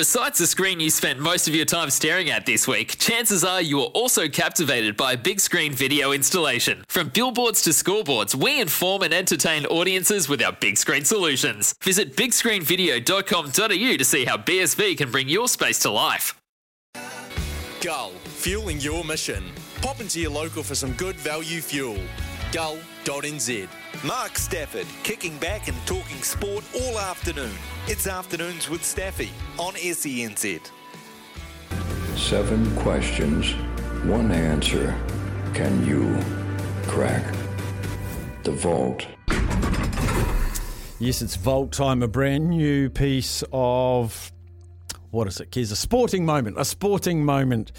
Besides the screen you spent most of your time staring at this week, chances are you are also captivated by a big screen video installation. From billboards to scoreboards, we inform and entertain audiences with our big screen solutions. Visit bigscreenvideo.com.au to see how BSV can bring your space to life. Gull, fueling your mission. Pop into your local for some good value fuel. Gull.nz. Mark Stafford, kicking back and talking sport all afternoon. It's Afternoons with Staffy on SENZ. Seven questions, one answer. Can you crack the vault? Yes, it's Vault Time, a brand new piece of what is it, Kez? A sporting moment, a sporting moment.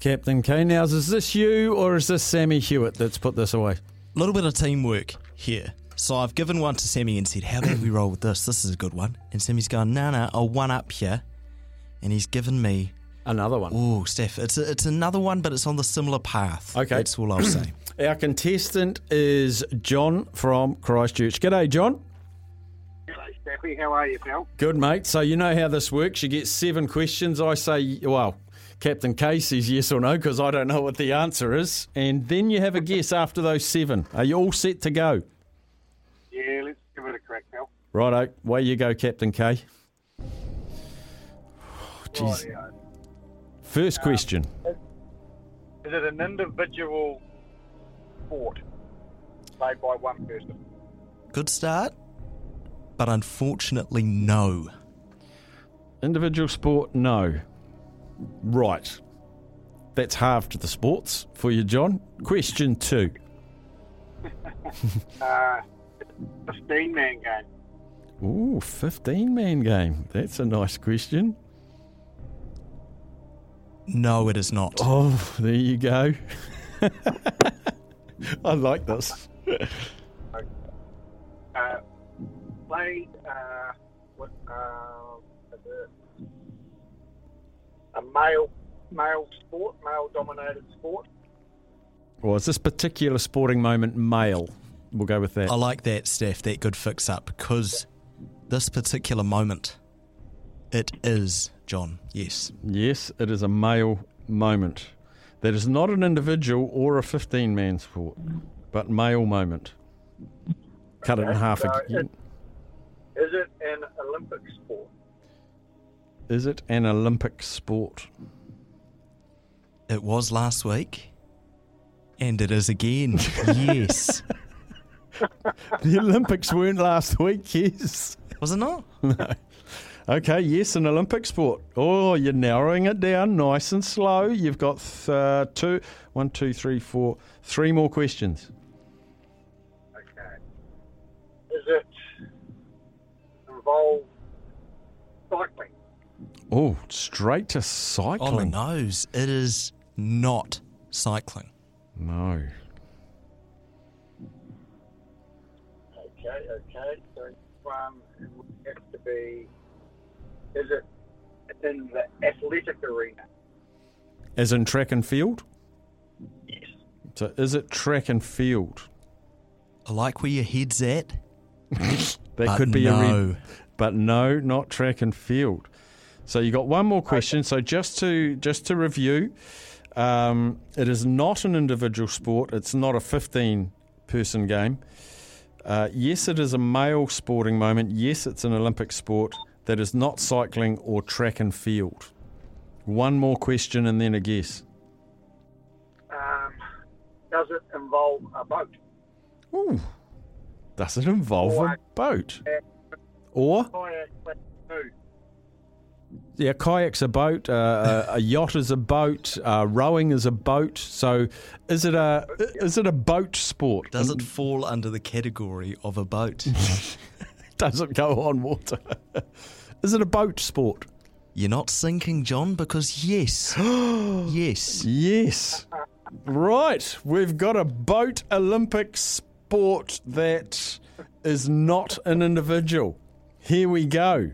Captain K. Now, is this you or is this Sammy Hewitt that's put this away? A little bit of teamwork here. So I've given one to Sammy and said, How about we roll with this? This is a good one. And Sammy's gone, No, no, I'll one up here. And he's given me, Another one. oh, Steph, it's, a, it's another one, but it's on the similar path. Okay. That's all I'll say. Our contestant is John from Christchurch. G'day, John. Hello, Staffy. How are you, pal? Good, mate. So you know how this works. You get seven questions. I say, well, Captain K says yes or no because I don't know what the answer is. And then you have a guess after those seven. Are you all set to go? Yeah, let's give it a crack, pal. Righto, way you go, Captain K. Jeez. Rightio. First um, question. Is it an individual sport played by one person? Good start, but unfortunately, no. Individual sport, no. Right. That's halved the sports for you, John. Question two. Uh, 15 man game. Ooh, 15 man game. That's a nice question. No, it is not. Oh, there you go. I like this. Uh, played uh, with uh, a male male sport, male dominated sport. Well, is this particular sporting moment male? We'll go with that. I like that, Steph, that good fix up, because this particular moment, it is, John, yes. Yes, it is a male moment. That is not an individual or a 15 man sport, but male moment. Cut it in half so again. Is it an Olympic sport? Is it an Olympic sport? It was last week, and it is again. yes. The Olympics weren't last week, yes. Was it not? No. Okay, yes, an Olympic sport. Oh, you're narrowing it down nice and slow. You've got uh, two, one, two, three, four, three more questions. Okay. Is it involve cycling? Oh, straight to On the cycling. nose. It is not cycling. no. Okay, okay. So this it would have to be. Is it in the athletic arena? As in track and field? Yes. So is it track and field? I like where your head's at. That but could be a no. red. But no, not track and field. So you got one more question. So just to just to review, um, it is not an individual sport. It's not a fifteen person game. Uh, yes, it is a male sporting moment. Yes, it's an Olympic sport. That is not cycling or track and field. One more question and then a guess. Um, does it involve a boat? Ooh. Does it involve a Or- boat? Or. Yeah, kayak's a boat. Uh, a, a yacht is a boat. Uh, rowing is a boat. So, is it a is it a boat sport? Does it fall under the category of a boat? Does it go on water? is it a boat sport? You're not sinking, John, because yes. yes. Yes. Right. We've got a boat Olympic sport that is not an individual. Here we go.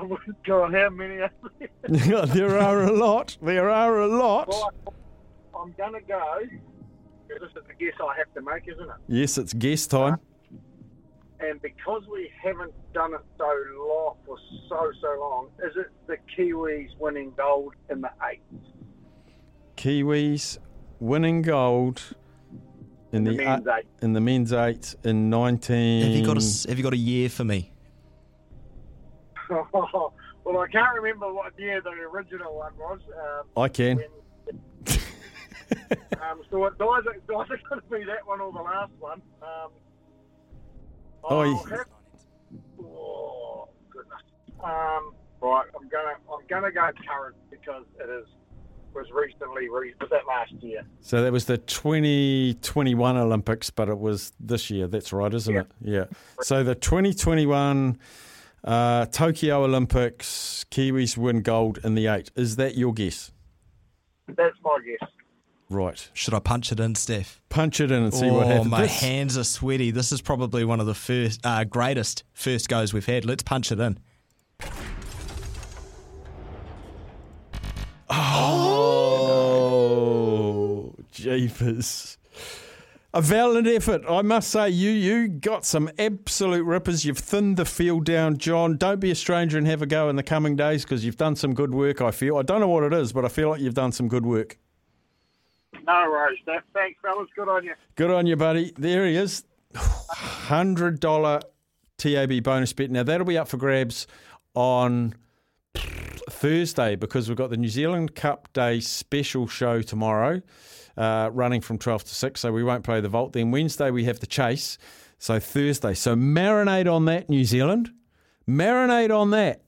Oh my God, how many are there? there are a lot. There are a lot. Right, I'm gonna go. 'cause This is the guess I have to make, isn't it? Yes, it's guess time. and because we haven't done it so long for so so long, is it the Kiwis winning gold in the eight? Kiwis winning gold in The the, men's uh, eight. in the men's eight in nineteen. Have you got a s- Have you got a year for me? well, I can't remember what year the original one was. Um, I can. when, um, so it's either going to be that one or the last one. Um, Oh, have- oh goodness. Um, right, I'm gonna I'm gonna go current because it is was recently re- was that last year? So that was the 2021 Olympics, but it was this year. That's right, isn't Yeah. it? Yeah. So the 2021 uh, Tokyo Olympics, Kiwis win gold in the eight. Is that your guess? That's my guess. Right. Should I punch it in, Steph? Punch it in and see oh, what happens. my This- hands are sweaty. This is probably one of the first, uh, greatest first goes we've had. Let's punch it in. Oh, jeepers. A valiant effort, I must say. You you got some absolute rippers. You've thinned the field down, John. Don't be a stranger and have a go in the coming days because you've done some good work. I feel. I don't know what it is, but I feel like you've done some good work. No worries, Steph. Thanks, fellas. Good on you. Good on you, buddy. There he is. Hundred dollar TAB bonus bet. Now that'll be up for grabs on Thursday because we've got the New Zealand Cup Day special show tomorrow, uh, running from twelve to six. So we won't play the vault. Then Wednesday we have the chase. So Thursday. So marinate on that, New Zealand. Marinate on that.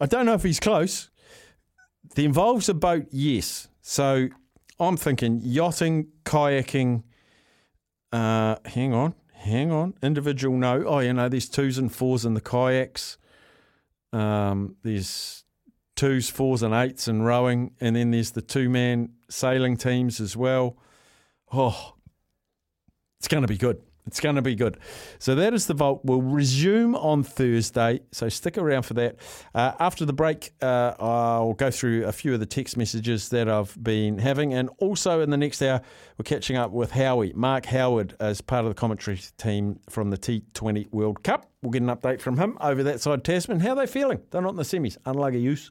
I don't know if he's close. The involves a boat, yes. So I'm thinking yachting, kayaking. Uh, hang on, hang on. Individual, no. Oh, you know, there's twos and fours in the kayaks. Um, there's twos, fours, and eights in rowing, and then there's the two-man sailing teams as well. Oh, it's going to be good. It's going to be good. So that is the vault. We'll resume on Thursday. So stick around for that. Uh, after the break, uh, I'll go through a few of the text messages that I've been having, and also in the next hour, we're catching up with Howie, Mark Howard, as part of the commentary team from the T20 World Cup. We'll get an update from him over that side. Tasman, how are they feeling? They're not in the semis. Unlucky use.